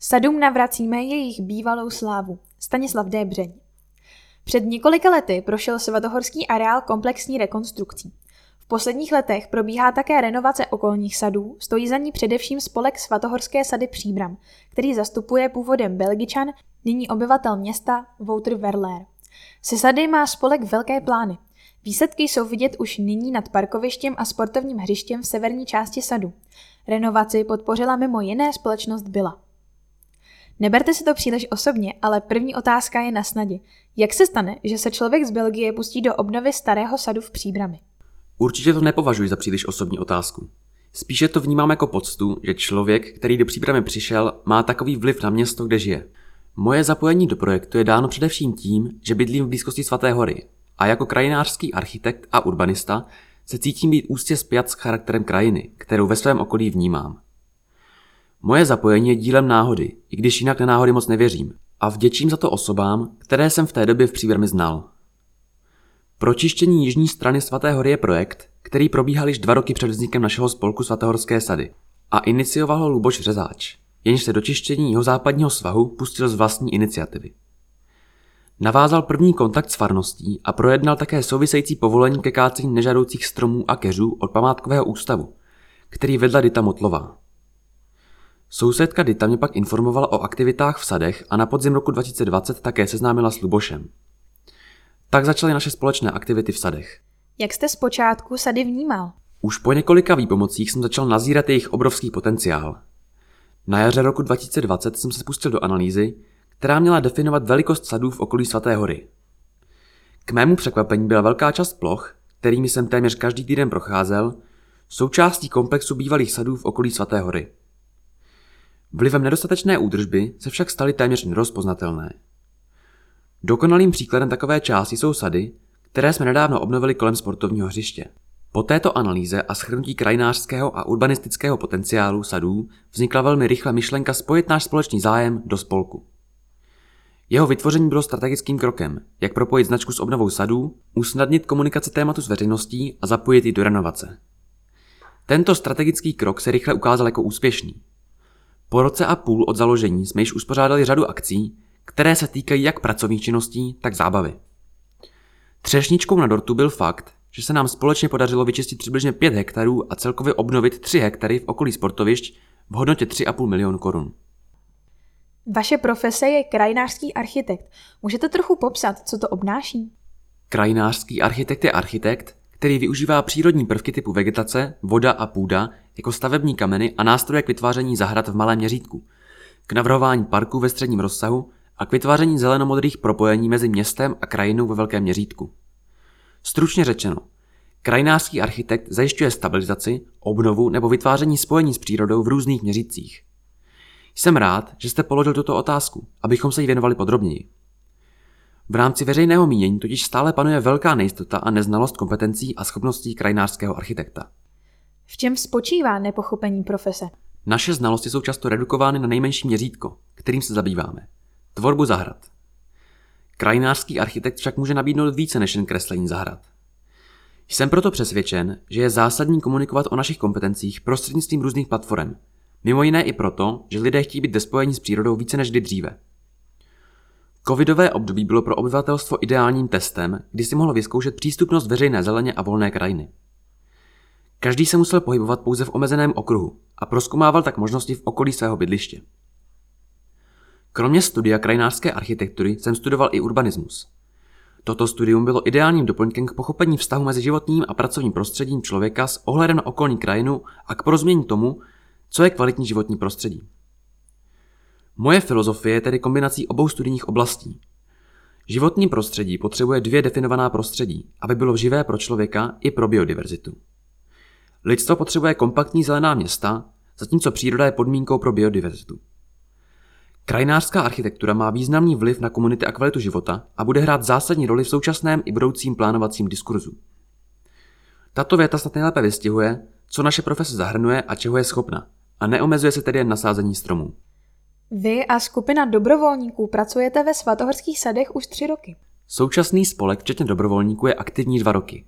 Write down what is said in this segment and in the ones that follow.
Sadům navracíme jejich bývalou slávu. Stanislav Débřeň. Před několika lety prošel svatohorský areál komplexní rekonstrukcí. V posledních letech probíhá také renovace okolních sadů, stojí za ní především spolek Svatohorské sady Příbram, který zastupuje původem Belgičan, nyní obyvatel města Wouter Verler. Se sady má spolek velké plány. Výsledky jsou vidět už nyní nad parkovištěm a sportovním hřištěm v severní části sadu. Renovaci podpořila mimo jiné společnost Byla. Neberte si to příliš osobně, ale první otázka je na snadě. Jak se stane, že se člověk z Belgie pustí do obnovy starého sadu v Příbrami? Určitě to nepovažuji za příliš osobní otázku. Spíše to vnímám jako poctu, že člověk, který do příbramy přišel, má takový vliv na město, kde žije. Moje zapojení do projektu je dáno především tím, že bydlím v blízkosti Svaté hory a jako krajinářský architekt a urbanista se cítím být úzce spjat s charakterem krajiny, kterou ve svém okolí vnímám. Moje zapojení je dílem náhody, i když jinak na náhody moc nevěřím, a vděčím za to osobám, které jsem v té době v příbrami znal. Pročištění jižní strany Svaté hory je projekt, který probíhal již dva roky před vznikem našeho spolku Svatehorské sady a inicioval ho Luboš Řezáč, jenž se do čištění jeho západního svahu pustil z vlastní iniciativy. Navázal první kontakt s farností a projednal také související povolení ke kácení nežadoucích stromů a keřů od památkového ústavu, který vedla Dita Motlová. Sousedka Dita mě pak informovala o aktivitách v sadech a na podzim roku 2020 také seznámila s Lubošem. Tak začaly naše společné aktivity v sadech. Jak jste zpočátku sady vnímal? Už po několika výpomocích jsem začal nazírat jejich obrovský potenciál. Na jaře roku 2020 jsem se spustil do analýzy, která měla definovat velikost sadů v okolí Svaté hory. K mému překvapení byla velká část ploch, kterými jsem téměř každý týden procházel, součástí komplexu bývalých sadů v okolí Svaté hory. Vlivem nedostatečné údržby se však staly téměř nerozpoznatelné. Dokonalým příkladem takové části jsou sady, které jsme nedávno obnovili kolem sportovního hřiště. Po této analýze a schrnutí krajinářského a urbanistického potenciálu sadů vznikla velmi rychle myšlenka spojit náš společný zájem do spolku. Jeho vytvoření bylo strategickým krokem, jak propojit značku s obnovou sadů, usnadnit komunikaci tématu s veřejností a zapojit ji do renovace. Tento strategický krok se rychle ukázal jako úspěšný. Po roce a půl od založení jsme již uspořádali řadu akcí, které se týkají jak pracovních činností, tak zábavy. Třešničkou na dortu byl fakt, že se nám společně podařilo vyčistit přibližně 5 hektarů a celkově obnovit 3 hektary v okolí sportovišť v hodnotě 3,5 milionu korun. Vaše profese je krajinářský architekt. Můžete trochu popsat, co to obnáší? Krajinářský architekt je architekt, který využívá přírodní prvky typu vegetace, voda a půda jako stavební kameny a nástroje k vytváření zahrad v malém měřítku, k navrhování parků ve středním rozsahu a k vytváření zelenomodrých propojení mezi městem a krajinou ve velkém měřítku. Stručně řečeno, krajinářský architekt zajišťuje stabilizaci, obnovu nebo vytváření spojení s přírodou v různých měřítcích. Jsem rád, že jste položil tuto otázku, abychom se jí věnovali podrobněji. V rámci veřejného mínění totiž stále panuje velká nejistota a neznalost kompetencí a schopností krajinářského architekta. V čem spočívá nepochopení profese? Naše znalosti jsou často redukovány na nejmenší měřítko, kterým se zabýváme. Tvorbu zahrad. Krajinářský architekt však může nabídnout více než jen kreslení zahrad. Jsem proto přesvědčen, že je zásadní komunikovat o našich kompetencích prostřednictvím různých platform. Mimo jiné i proto, že lidé chtějí být ve spojení s přírodou více než kdy dříve. Covidové období bylo pro obyvatelstvo ideálním testem, kdy si mohlo vyzkoušet přístupnost veřejné zeleně a volné krajiny. Každý se musel pohybovat pouze v omezeném okruhu a proskumával tak možnosti v okolí svého bydliště. Kromě studia krajinářské architektury jsem studoval i urbanismus. Toto studium bylo ideálním doplňkem k pochopení vztahu mezi životním a pracovním prostředím člověka s ohledem na okolní krajinu a k porozumění tomu, co je kvalitní životní prostředí. Moje filozofie je tedy kombinací obou studijních oblastí. Životní prostředí potřebuje dvě definovaná prostředí, aby bylo živé pro člověka i pro biodiverzitu. Lidstvo potřebuje kompaktní zelená města, zatímco příroda je podmínkou pro biodiverzitu. Krajinářská architektura má významný vliv na komunity a kvalitu života a bude hrát zásadní roli v současném i budoucím plánovacím diskurzu. Tato věta snad nejlépe vystihuje, co naše profese zahrnuje a čeho je schopna, a neomezuje se tedy jen na sázení stromů. Vy a skupina dobrovolníků pracujete ve svatohorských sadech už tři roky. Současný spolek, včetně dobrovolníků, je aktivní dva roky.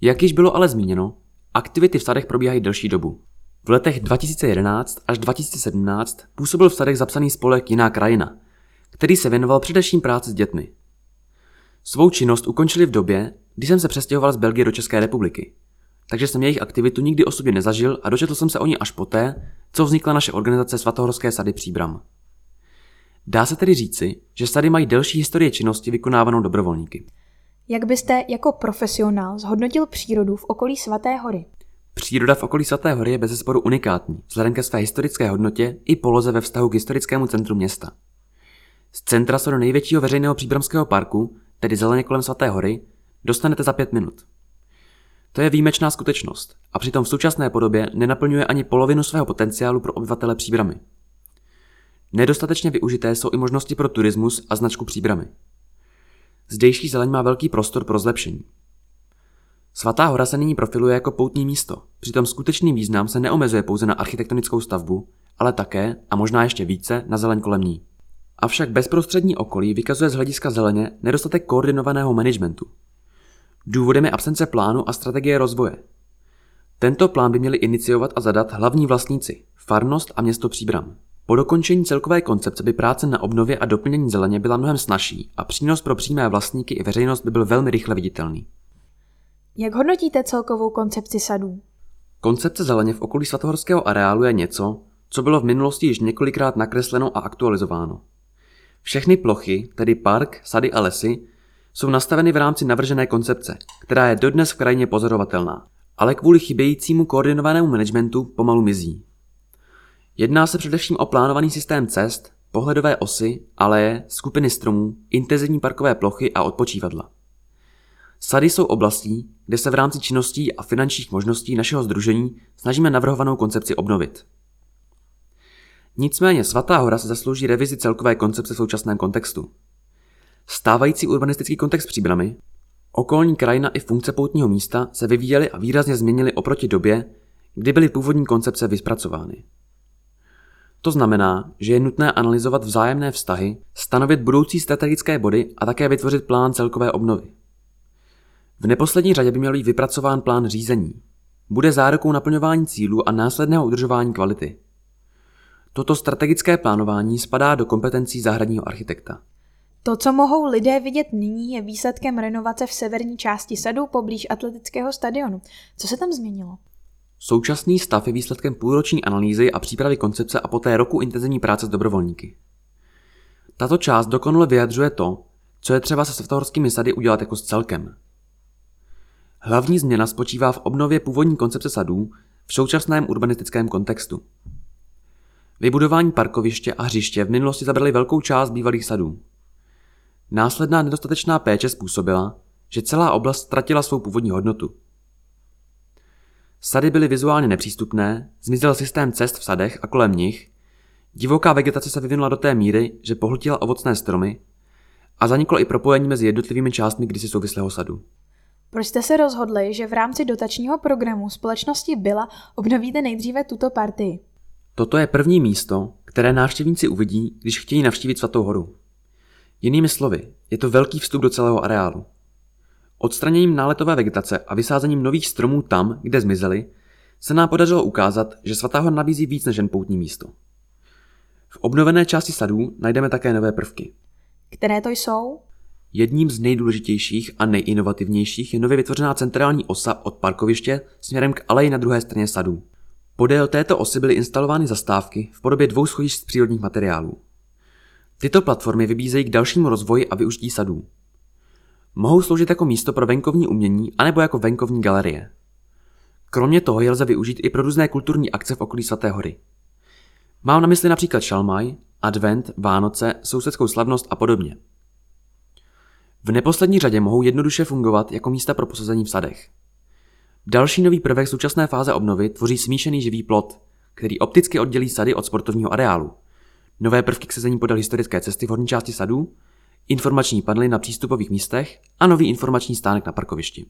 Jak již bylo ale zmíněno, aktivity v sadech probíhají delší dobu. V letech 2011 až 2017 působil v sadech zapsaný spolek Jiná krajina, který se věnoval především práci s dětmi. Svou činnost ukončili v době, kdy jsem se přestěhoval z Belgie do České republiky. Takže jsem jejich aktivitu nikdy osobně nezažil a dočetl jsem se o ní až poté, co vznikla naše organizace Svatohorské sady Příbram. Dá se tedy říci, že sady mají delší historii činnosti vykonávanou dobrovolníky. Jak byste jako profesionál zhodnotil přírodu v okolí Svaté hory? Příroda v okolí Svaté hory je bezesporu unikátní, vzhledem ke své historické hodnotě i poloze ve vztahu k historickému centru města. Z centra se do největšího veřejného příbramského parku, tedy zeleně kolem Svaté hory, dostanete za pět minut. To je výjimečná skutečnost a přitom v současné podobě nenaplňuje ani polovinu svého potenciálu pro obyvatele příbramy. Nedostatečně využité jsou i možnosti pro turismus a značku příbramy. Zdejší zeleň má velký prostor pro zlepšení. Svatá hora se nyní profiluje jako poutní místo, přitom skutečný význam se neomezuje pouze na architektonickou stavbu, ale také, a možná ještě více, na zeleň kolem ní. Avšak bezprostřední okolí vykazuje z hlediska zeleně nedostatek koordinovaného managementu. Důvodem je absence plánu a strategie rozvoje. Tento plán by měli iniciovat a zadat hlavní vlastníci, farnost a město Příbram. Po dokončení celkové koncepce by práce na obnově a doplnění zeleně byla mnohem snažší a přínos pro přímé vlastníky i veřejnost by byl velmi rychle viditelný. Jak hodnotíte celkovou koncepci sadů? Koncepce zeleně v okolí svatohorského areálu je něco, co bylo v minulosti již několikrát nakresleno a aktualizováno. Všechny plochy, tedy park, sady a lesy, jsou nastaveny v rámci navržené koncepce, která je dodnes v krajině pozorovatelná, ale kvůli chybějícímu koordinovanému managementu pomalu mizí. Jedná se především o plánovaný systém cest, pohledové osy, aleje, skupiny stromů, intenzivní parkové plochy a odpočívadla. Sady jsou oblastí, kde se v rámci činností a finančních možností našeho združení snažíme navrhovanou koncepci obnovit. Nicméně Svatá hora se zaslouží revizi celkové koncepce v současném kontextu. Stávající urbanistický kontext příbramy, okolní krajina i funkce poutního místa se vyvíjely a výrazně změnily oproti době, kdy byly původní koncepce vyspracovány. To znamená, že je nutné analyzovat vzájemné vztahy, stanovit budoucí strategické body a také vytvořit plán celkové obnovy. V neposlední řadě by měl být vypracován plán řízení. Bude zárukou naplňování cílů a následného udržování kvality. Toto strategické plánování spadá do kompetencí zahradního architekta. To, co mohou lidé vidět nyní, je výsledkem renovace v severní části sadu poblíž atletického stadionu. Co se tam změnilo? Současný stav je výsledkem půlroční analýzy a přípravy koncepce a poté roku intenzivní práce s dobrovolníky. Tato část dokonale vyjadřuje to, co je třeba se svatohorskými sady udělat jako s celkem. Hlavní změna spočívá v obnově původní koncepce sadů v současném urbanistickém kontextu. Vybudování parkoviště a hřiště v minulosti zabrali velkou část bývalých sadů. Následná nedostatečná péče způsobila, že celá oblast ztratila svou původní hodnotu. Sady byly vizuálně nepřístupné, zmizel systém cest v sadech a kolem nich, divoká vegetace se vyvinula do té míry, že pohltila ovocné stromy a zaniklo i propojení mezi jednotlivými částmi kdysi souvislého sadu. Proč jste se rozhodli, že v rámci dotačního programu společnosti Byla obnovíte nejdříve tuto partii? Toto je první místo, které návštěvníci uvidí, když chtějí navštívit Svatou horu. Jinými slovy, je to velký vstup do celého areálu. Odstraněním náletové vegetace a vysázením nových stromů tam, kde zmizely, se nám podařilo ukázat, že Svatá hora nabízí víc než jen poutní místo. V obnovené části sadů najdeme také nové prvky. Které to jsou? Jedním z nejdůležitějších a nejinovativnějších je nově vytvořená centrální osa od parkoviště směrem k aleji na druhé straně sadů. Podél této osy byly instalovány zastávky v podobě dvou schodišť z přírodních materiálů. Tyto platformy vybízejí k dalšímu rozvoji a využití sadů. Mohou sloužit jako místo pro venkovní umění anebo jako venkovní galerie. Kromě toho je lze využít i pro různé kulturní akce v okolí Svaté hory. Mám na mysli například šalmaj, advent, Vánoce, sousedskou slavnost a podobně. V neposlední řadě mohou jednoduše fungovat jako místa pro posazení v sadech. Další nový prvek současné fáze obnovy tvoří smíšený živý plot, který opticky oddělí sady od sportovního areálu. Nové prvky k sezení podél historické cesty v horní části sadů, informační panely na přístupových místech a nový informační stánek na parkovišti.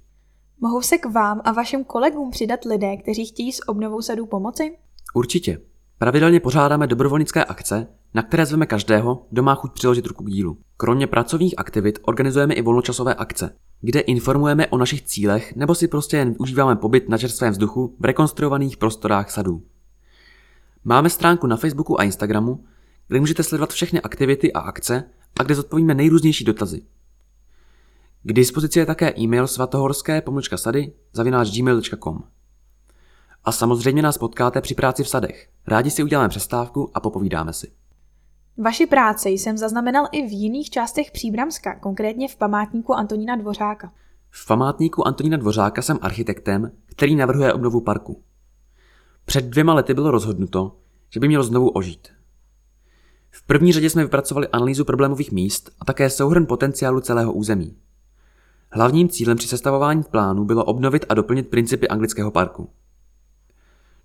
Mohou se k vám a vašim kolegům přidat lidé, kteří chtějí s obnovou sadů pomoci? Určitě. Pravidelně pořádáme dobrovolnické akce, na které zveme každého, kdo má chuť přiložit ruku k dílu. Kromě pracovních aktivit organizujeme i volnočasové akce, kde informujeme o našich cílech nebo si prostě jen užíváme pobyt na čerstvém vzduchu v rekonstruovaných prostorách sadů. Máme stránku na Facebooku a Instagramu, kde můžete sledovat všechny aktivity a akce a kde zodpovíme nejrůznější dotazy. K dispozici je také e-mail svatohorské pomlčka sady zavináč gmail.com. A samozřejmě nás potkáte při práci v sadech. Rádi si uděláme přestávku a popovídáme si. Vaši práci jsem zaznamenal i v jiných částech Příbramska, konkrétně v památníku Antonína Dvořáka. V památníku Antonína Dvořáka jsem architektem, který navrhuje obnovu parku. Před dvěma lety bylo rozhodnuto, že by měl znovu ožít. V první řadě jsme vypracovali analýzu problémových míst a také souhrn potenciálu celého území. Hlavním cílem při sestavování plánu bylo obnovit a doplnit principy anglického parku.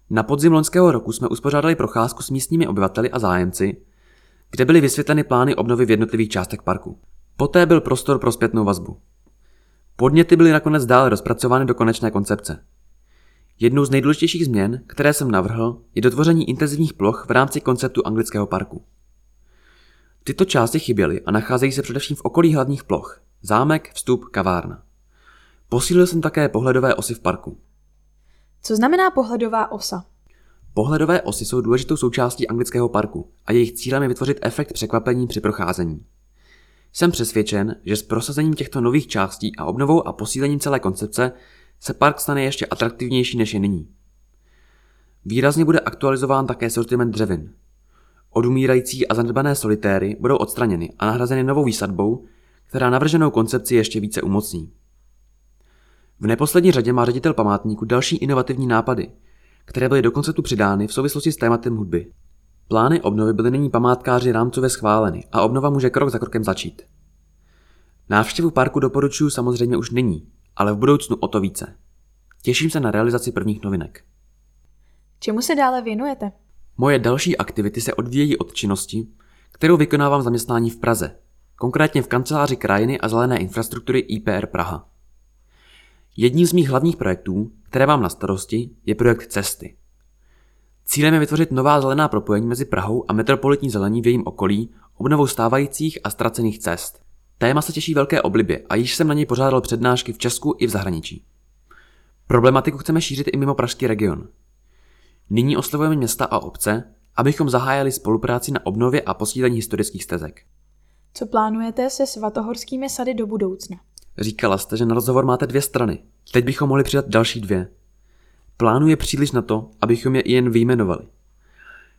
Na podzim loňského roku jsme uspořádali procházku s místními obyvateli a zájemci, kde byly vysvětleny plány obnovy v jednotlivých částech parku. Poté byl prostor pro zpětnou vazbu. Podněty byly nakonec dále rozpracovány do konečné koncepce. Jednou z nejdůležitějších změn, které jsem navrhl, je dotvoření intenzivních ploch v rámci konceptu anglického parku. Tyto části chyběly a nacházejí se především v okolí hlavních ploch. Zámek, vstup, kavárna. Posílil jsem také pohledové osy v parku. Co znamená pohledová osa? Pohledové osy jsou důležitou součástí anglického parku a jejich cílem je vytvořit efekt překvapení při procházení. Jsem přesvědčen, že s prosazením těchto nových částí a obnovou a posílením celé koncepce se park stane ještě atraktivnější než je nyní. Výrazně bude aktualizován také sortiment dřevin. Odumírající a zanedbané solitéry budou odstraněny a nahrazeny novou výsadbou, která navrženou koncepci ještě více umocní. V neposlední řadě má ředitel památníku další inovativní nápady, které byly do konceptu přidány v souvislosti s tématem hudby. Plány obnovy byly nyní památkáři rámcově schváleny a obnova může krok za krokem začít. Návštěvu parku doporučuji samozřejmě už nyní, ale v budoucnu o to více. Těším se na realizaci prvních novinek. Čemu se dále věnujete? Moje další aktivity se odvíjejí od činnosti, kterou vykonávám zaměstnání v Praze, konkrétně v kanceláři krajiny a zelené infrastruktury IPR Praha. Jedním z mých hlavních projektů, které mám na starosti, je projekt Cesty. Cílem je vytvořit nová zelená propojení mezi Prahou a metropolitní zelení v jejím okolí obnovou stávajících a ztracených cest. Téma se těší velké oblibě a již jsem na něj pořádal přednášky v Česku i v zahraničí. Problematiku chceme šířit i mimo pražský region. Nyní oslovujeme města a obce, abychom zahájili spolupráci na obnově a posílení historických stezek. Co plánujete se svatohorskými sady do budoucna? Říkala jste, že na rozhovor máte dvě strany. Teď bychom mohli přidat další dvě. Plánu je příliš na to, abychom je jen vyjmenovali.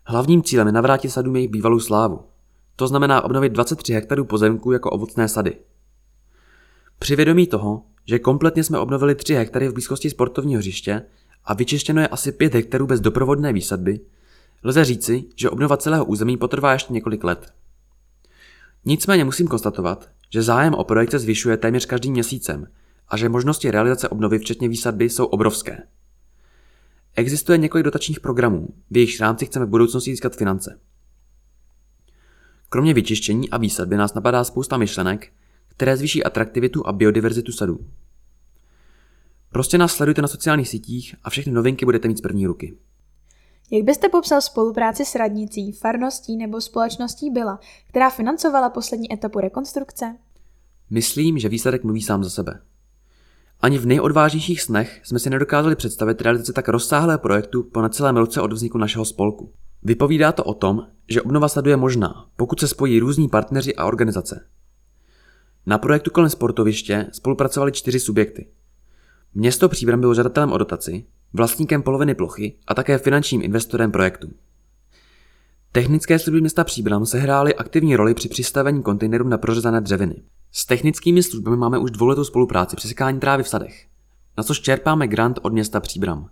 Hlavním cílem je navrátit sadům jejich bývalou slávu. To znamená obnovit 23 hektarů pozemků jako ovocné sady. Při vědomí toho, že kompletně jsme obnovili 3 hektary v blízkosti sportovního hřiště a vyčištěno je asi 5 hektarů bez doprovodné výsadby, lze říci, že obnova celého území potrvá ještě několik let. Nicméně musím konstatovat, že zájem o projekt se zvyšuje téměř každým měsícem a že možnosti realizace obnovy včetně výsadby jsou obrovské. Existuje několik dotačních programů, v jejichž rámci chceme v budoucnosti získat finance. Kromě vyčištění a výsadby nás napadá spousta myšlenek, které zvýší atraktivitu a biodiverzitu sadů. Prostě nás sledujte na sociálních sítích a všechny novinky budete mít z první ruky. Jak byste popsal spolupráci s radnicí, farností nebo společností Byla, která financovala poslední etapu rekonstrukce? Myslím, že výsledek mluví sám za sebe. Ani v nejodvážnějších snech jsme si nedokázali představit realizaci tak rozsáhlého projektu po necelém roce od vzniku našeho spolku. Vypovídá to o tom, že obnova sadu je možná, pokud se spojí různí partneři a organizace. Na projektu kolem sportoviště spolupracovali čtyři subjekty. Město Příbram bylo žadatelem o dotaci, vlastníkem poloviny plochy a také finančním investorem projektu. Technické služby města Příbram sehrály aktivní roli při přistavení kontejnerů na prořezané dřeviny. S technickými službami máme už dvouletou spolupráci při sekání trávy v sadech, na což čerpáme grant od města Příbram.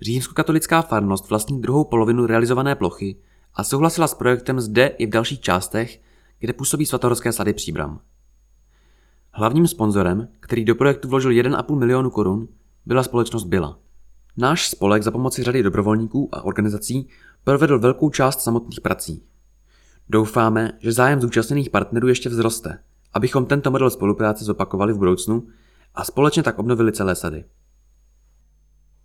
Římskokatolická farnost vlastní druhou polovinu realizované plochy a souhlasila s projektem zde i v dalších částech, kde působí svatohorské sady Příbram. Hlavním sponzorem, který do projektu vložil 1,5 milionu korun, byla společnost Byla. Náš spolek za pomoci řady dobrovolníků a organizací provedl velkou část samotných prací. Doufáme, že zájem zúčastněných partnerů ještě vzroste, abychom tento model spolupráce zopakovali v budoucnu a společně tak obnovili celé sady.